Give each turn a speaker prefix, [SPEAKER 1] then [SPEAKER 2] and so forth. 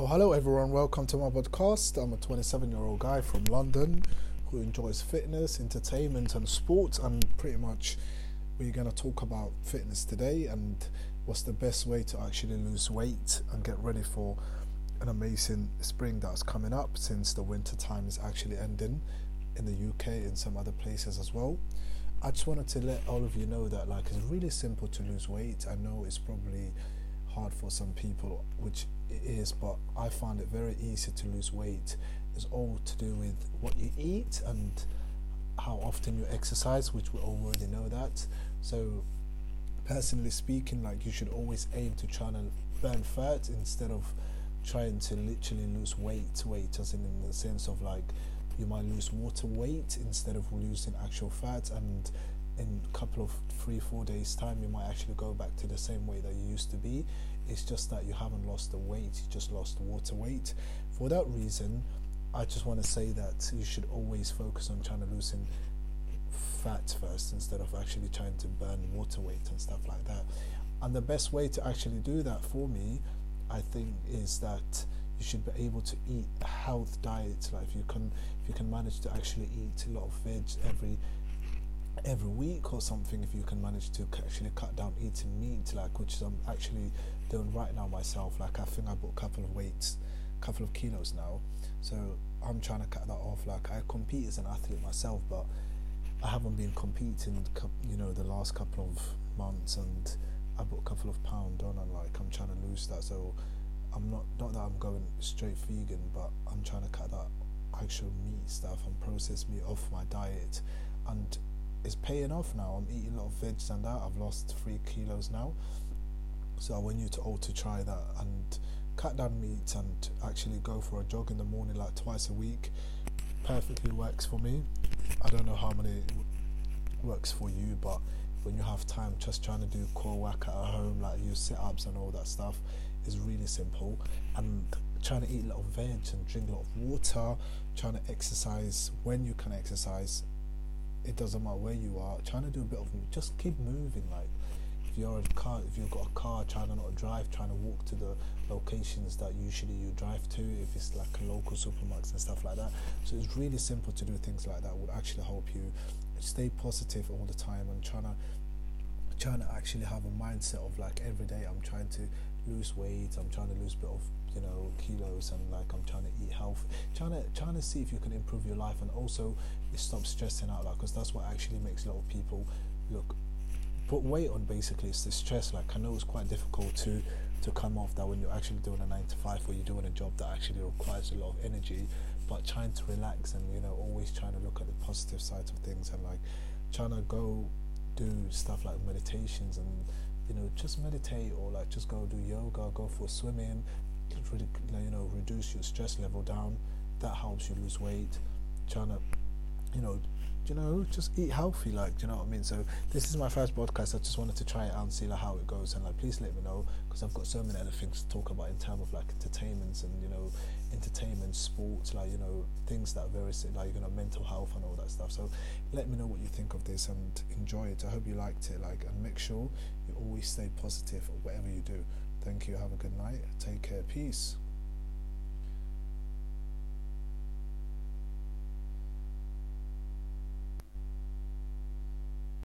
[SPEAKER 1] Oh, hello everyone. Welcome to my podcast. I'm a 27 year old guy from London who enjoys fitness, entertainment, and sports. And pretty much, we're going to talk about fitness today and what's the best way to actually lose weight and get ready for an amazing spring that's coming up since the winter time is actually ending in the UK and some other places as well. I just wanted to let all of you know that like it's really simple to lose weight. I know it's probably hard for some people, which it is, but I find it very easy to lose weight. It's all to do with what you eat and how often you exercise, which we already know that. So, personally speaking, like you should always aim to try and burn fat instead of trying to literally lose weight. Weight, as in, in the sense of like you might lose water weight instead of losing actual fat and in a couple of three four days time you might actually go back to the same weight that you used to be. It's just that you haven't lost the weight you just lost water weight. For that reason i just want to say that you should always focus on trying to loosen fat first instead of actually trying to burn water weight and stuff like that. And the best way to actually do that for me i think is that you should be able to eat a health diet. Like if you can if you can manage to actually eat a lot of veg every every week or something if you can manage to actually cut down eating meat like which I'm um, actually doing right now myself. Like I think I put a couple of weights a couple of kilos now. So I'm trying to cut that off. Like I compete as an athlete myself but I haven't been competing you know the last couple of months and I put a couple of pounds on and like I'm trying to lose that. So I'm not not that I'm going straight vegan but I'm trying to cut that actual meat stuff and processed meat off my diet. And it's paying off now. I'm eating a lot of veg and that. I've lost three kilos now. So I want you to all to try that and cut down meat and actually go for a jog in the morning like twice a week. Perfectly works for me. I don't know how many works for you, but when you have time, just trying to do core work at home, like use sit ups and all that stuff, is really simple. And trying to eat a lot of veg and drink a lot of water, trying to exercise when you can exercise it doesn't matter where you are. Trying to do a bit of just keep moving. Like if you're a car, if you've got a car, trying to not drive, trying to walk to the locations that usually you drive to. If it's like a local supermarkets and stuff like that. So it's really simple to do things like that. Would actually help you stay positive all the time and trying to trying to actually have a mindset of like every day I'm trying to lose weight. I'm trying to lose a bit of you know kilos and like I'm trying to eat health. Trying to trying to see if you can improve your life and also stop stressing out like because that's what actually makes a lot of people look put weight on. Basically, it's the stress. Like I know it's quite difficult to to come off that when you're actually doing a nine to five or you're doing a job that actually requires a lot of energy but trying to relax and you know always trying to look at the positive sides of things and like trying to go do stuff like meditations and you know just meditate or like just go do yoga go for swimming really, you know reduce your stress level down. That helps you lose weight. Trying to you know you know just eat healthy like do you know what i mean? So this is my first podcast. I just wanted to try it out and see like how it goes. And like please let me know because i've got so many other things to talk about in terms of like entertainments and you know entertainment sports like you know things that are very like you know mental health and all that stuff. So let me know what you think of this and enjoy it. I hope you liked it like and make sure you always stay positive whatever you do. Thank you. Have a good night. Take care. Peace